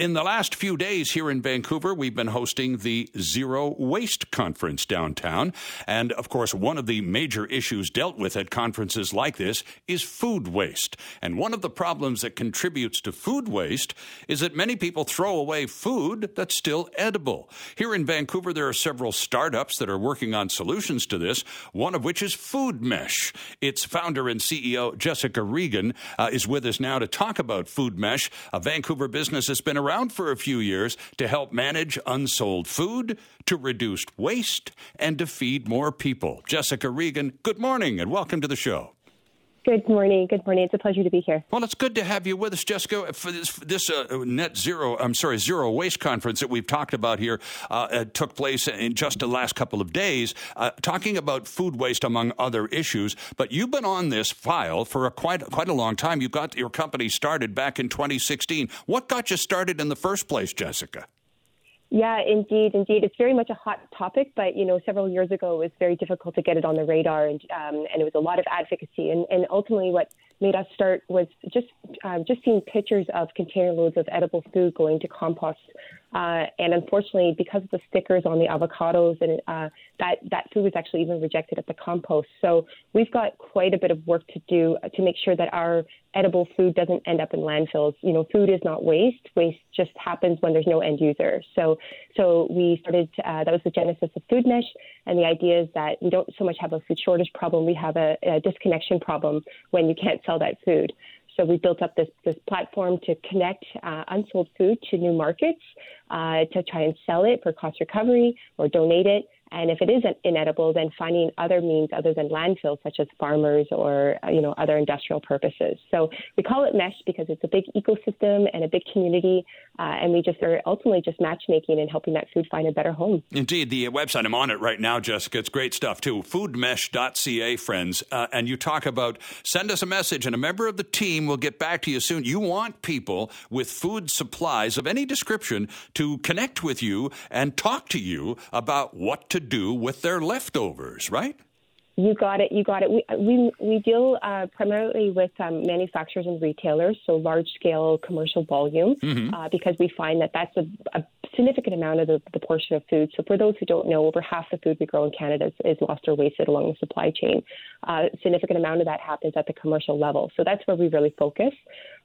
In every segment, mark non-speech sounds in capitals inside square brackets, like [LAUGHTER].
in the last few days here in Vancouver, we've been hosting the Zero Waste Conference downtown. And of course, one of the major issues dealt with at conferences like this is food waste. And one of the problems that contributes to food waste is that many people throw away food that's still edible. Here in Vancouver, there are several startups that are working on solutions to this, one of which is Food Mesh. Its founder and CEO, Jessica Regan, uh, is with us now to talk about Food Mesh, a Vancouver business that's been around for a few years to help manage unsold food, to reduce waste, and to feed more people. Jessica Regan, good morning and welcome to the show. Good morning. Good morning. It's a pleasure to be here. Well, it's good to have you with us, Jessica, for this, this uh, net zero, I'm sorry, zero waste conference that we've talked about here uh, uh, took place in just the last couple of days, uh, talking about food waste among other issues. But you've been on this file for a quite, quite a long time. You got your company started back in 2016. What got you started in the first place, Jessica? Yeah, indeed, indeed. It's very much a hot topic, but you know, several years ago it was very difficult to get it on the radar, and um, and it was a lot of advocacy, and and ultimately what made us start was just uh, just seeing pictures of container loads of edible food going to compost uh, and unfortunately, because of the stickers on the avocados, and uh, that that food was actually even rejected at the compost. So we've got quite a bit of work to do to make sure that our edible food doesn't end up in landfills. You know, food is not waste. Waste just happens when there's no end user. So so we started. Uh, that was the genesis of Food Mesh, and the idea is that we don't so much have a food shortage problem. We have a, a disconnection problem when you can't sell that food. So we built up this, this platform to connect uh, unsold food to new markets, uh, to try and sell it for cost recovery or donate it and if it is inedible, then finding other means other than landfills, such as farmers or uh, you know other industrial purposes. So we call it mesh because it's a big ecosystem and a big community, uh, and we just are ultimately just matchmaking and helping that food find a better home. Indeed, the website I'm on it right now, Jessica. It's great stuff too. Foodmesh.ca, friends, uh, and you talk about send us a message, and a member of the team will get back to you soon. You want people with food supplies of any description to connect with you and talk to you about what to do with their leftovers, right? You got it. You got it. We we we deal uh, primarily with um, manufacturers and retailers, so large scale commercial volume, mm-hmm. uh, because we find that that's a, a significant amount of the, the, portion of food. So for those who don't know, over half the food we grow in Canada is, is lost or wasted along the supply chain. Uh, significant amount of that happens at the commercial level. So that's where we really focus.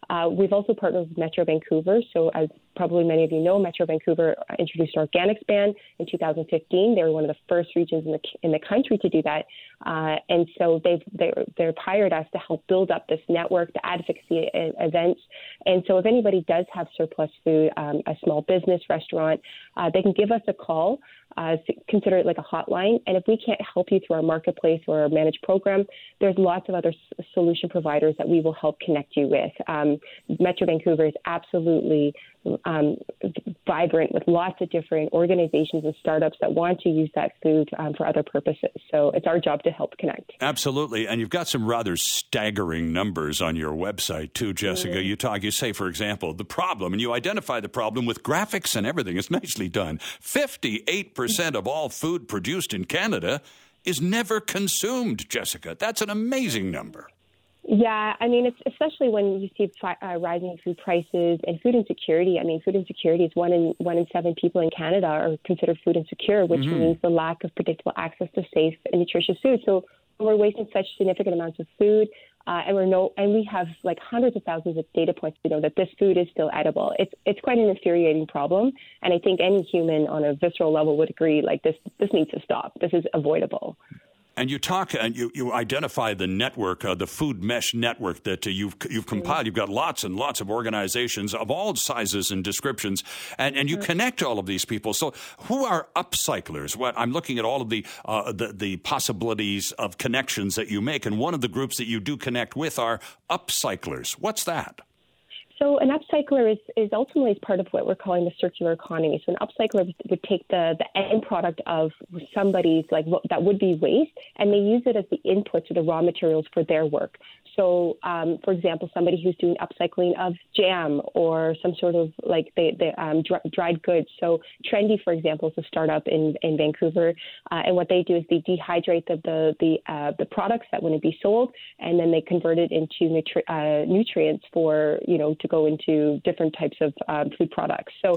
Uh, we've also partnered with Metro Vancouver. So as probably many of you know, Metro Vancouver introduced an organics ban in 2015. They were one of the first regions in the in the country to do that, uh, and so they've they they've hired us to help build up this network, the advocacy events. And so if anybody does have surplus food, um, a small business, restaurant, uh, they can give us a call uh, consider it like a hotline. And if we can't help you through our marketplace or our managed program, there's lots of other s- solution providers that we will help connect you with. Um, Metro Vancouver is absolutely um, vibrant with lots of different organizations and startups that want to use that food um, for other purposes. So it's our job to help connect. Absolutely, and you've got some rather staggering numbers on your website too, Jessica. Mm-hmm. You talk, you say, for example, the problem, and you identify the problem with graphics and everything. It's nicely done. Fifty-eight percent of all food produced in Canada is never consumed, Jessica. That's an amazing number. Yeah, I mean, it's especially when you see uh, rising food prices and food insecurity. I mean, food insecurity is one in one in seven people in Canada are considered food insecure, which mm-hmm. means the lack of predictable access to safe and nutritious food. So we're wasting such significant amounts of food, uh, and we're no, and we have like hundreds of thousands of data points to know that this food is still edible. It's it's quite an infuriating problem, and I think any human on a visceral level would agree like this this needs to stop. This is avoidable. And you talk and you, you identify the network, uh, the food mesh network that uh, you've you've compiled. You've got lots and lots of organizations of all sizes and descriptions, and, and you mm-hmm. connect all of these people. So, who are upcyclers? What I'm looking at all of the, uh, the the possibilities of connections that you make, and one of the groups that you do connect with are upcyclers. What's that? So an upcycler is, is ultimately part of what we're calling the circular economy. So an upcycler would take the, the end product of somebody's like that would be waste, and they use it as the input to the raw materials for their work. So, um, for example, somebody who's doing upcycling of jam or some sort of like the, the um, dr- dried goods. So, Trendi, for example, is a startup in, in Vancouver, uh, and what they do is they dehydrate the the the, uh, the products that wouldn't be sold, and then they convert it into nutri- uh, nutrients for you know to go into different types of um, food products. So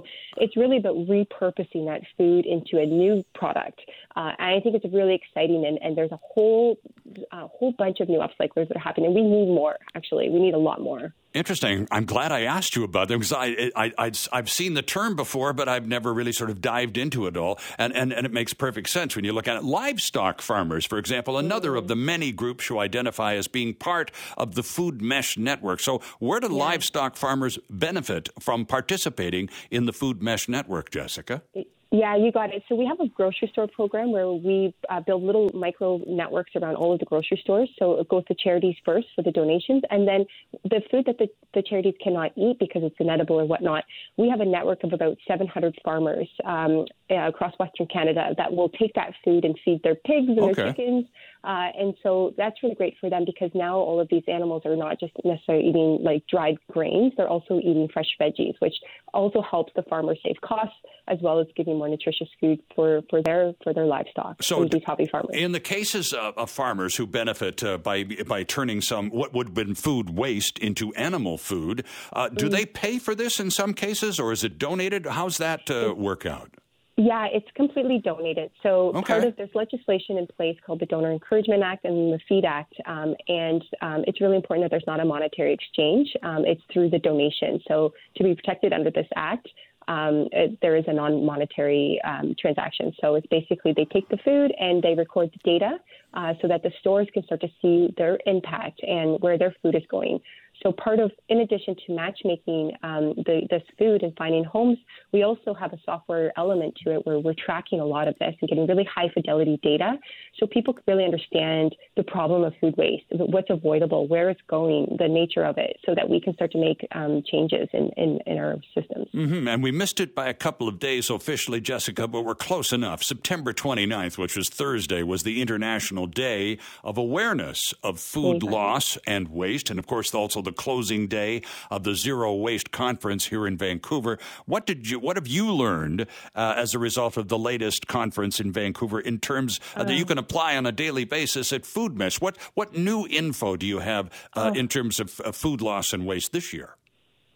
it's really about repurposing that food into a new product. Uh, and I think it's really exciting, and, and there's a whole a whole bunch of new upcyclers that are happening. We need more, actually. We need a lot more. Interesting. I'm glad I asked you about them because I, I, I, have seen the term before, but I've never really sort of dived into it all. And, and, and it makes perfect sense when you look at it. Livestock farmers, for example, another of the many groups who identify as being part of the Food Mesh Network. So, where do yeah. livestock farmers benefit from participating in the Food Mesh Network, Jessica? Yeah, you got it. So we have a grocery store program where we uh, build little micro networks around all of the grocery stores. So it goes to charities first for the donations, and then the food that the, the charities cannot eat because it's inedible or whatnot. We have a network of about 700 farmers um, across Western Canada that will take that food and feed their pigs and okay. their chickens. Uh, and so that's really great for them because now all of these animals are not just necessarily eating like dried grains, they're also eating fresh veggies, which also helps the farmers save costs as well as giving more nutritious food for, for their for their livestock. So these hobby farmers. In the cases of, of farmers who benefit uh, by by turning some what would have been food waste into animal food, uh, do mm. they pay for this in some cases, or is it donated? How's that uh, work out? Yeah, it's completely donated. So okay. part of there's legislation in place called the Donor Encouragement Act and the Feed Act, um, and um, it's really important that there's not a monetary exchange. Um, it's through the donation. So to be protected under this act, um, it, there is a non-monetary um, transaction. So it's basically they take the food and they record the data uh, so that the stores can start to see their impact and where their food is going. So part of, in addition to matchmaking um, the, this food and finding homes, we also have a software element to it where we're tracking a lot of this and getting really high fidelity data, so people can really understand the problem of food waste, what's avoidable, where it's going, the nature of it, so that we can start to make um, changes in, in, in, our systems. Mm-hmm. And we missed it by a couple of days officially, Jessica, but we're close enough. September 29th, which was Thursday, was the International Day of Awareness of Food Loss and Waste, and of course also the closing day of the Zero Waste Conference here in Vancouver. What did you? What have you learned uh, as a result of the latest conference in Vancouver in terms uh, that you can apply on a daily basis at Food Mesh? What what new info do you have uh, oh. in terms of food loss and waste this year?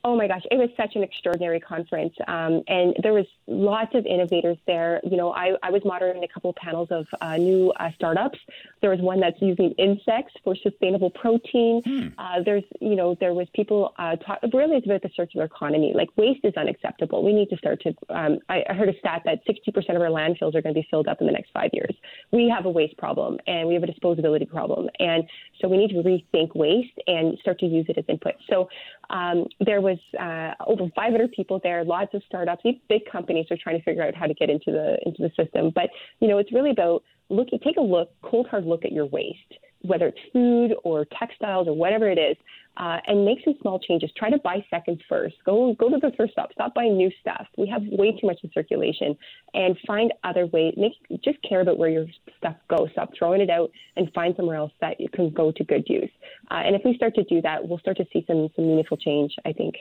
Oh my gosh, it was such an extraordinary conference. Um, and there was lots of innovators there. You know, I, I was moderating a couple of panels of uh, new uh, startups. There was one that's using insects for sustainable protein. Hmm. Uh, there's, you know, there was people uh, talk, really it's about the circular economy. Like waste is unacceptable. We need to start to, um, I, I heard a stat that 60% of our landfills are going to be filled up in the next five years. We have a waste problem and we have a disposability problem. And so we need to rethink waste and start to use it as input. So um, there was uh, over 500 people there, lots of startups. These big companies are trying to figure out how to get into the into the system. But you know, it's really about looking. Take a look, cold hard look at your waste, whether it's food or textiles or whatever it is, uh, and make some small changes. Try to buy seconds first. Go go to the thrift stop. Stop buying new stuff. We have way too much in circulation, and find other ways. Make just care about where your stuff goes. Stop throwing it out, and find somewhere else that you can go to good use. Uh, and if we start to do that, we'll start to see some some meaningful change. I think.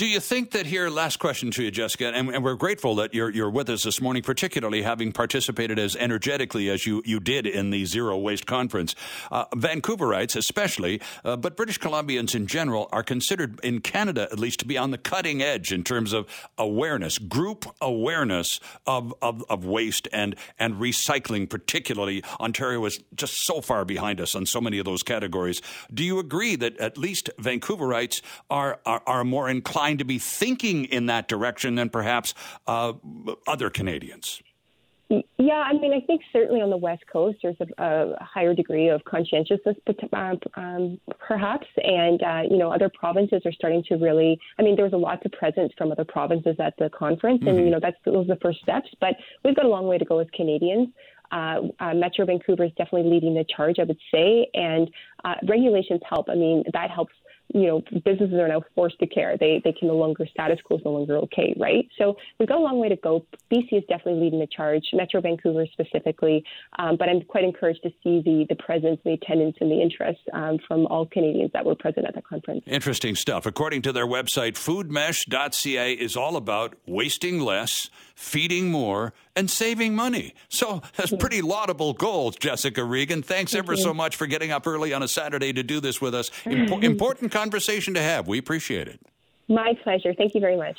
Do you think that here, last question to you, Jessica, and, and, we're grateful that you're, you're with us this morning, particularly having participated as energetically as you, you did in the Zero Waste Conference. Uh, Vancouverites, especially, uh, but British Columbians in general, are considered, in Canada at least, to be on the cutting edge in terms of awareness, group awareness of, of, of waste and, and recycling, particularly. Ontario is just so far behind us on so many of those categories. Do you agree that at least Vancouverites are, are, are more inclined? To be thinking in that direction than perhaps uh, other Canadians. Yeah, I mean, I think certainly on the West Coast there's a, a higher degree of conscientiousness, um, um, perhaps, and uh, you know other provinces are starting to really. I mean, there was a lot of presence from other provinces at the conference, and mm-hmm. you know that's those are the first steps. But we've got a long way to go as Canadians. Uh, uh, Metro Vancouver is definitely leading the charge, I would say, and uh, regulations help. I mean, that helps you know, businesses are now forced to care. They they can no longer status quo is no longer okay, right? So we've got a long way to go. BC is definitely leading the charge. Metro Vancouver specifically, um, but I'm quite encouraged to see the the presence, the attendance, and the interest um, from all Canadians that were present at the conference. Interesting stuff. According to their website, foodmesh.ca is all about wasting less, feeding more, and saving money. So that's pretty laudable goals, Jessica Regan. Thanks Thank ever you. so much for getting up early on a Saturday to do this with us. [LAUGHS] Impo- important conversation to have. We appreciate it. My pleasure. Thank you very much.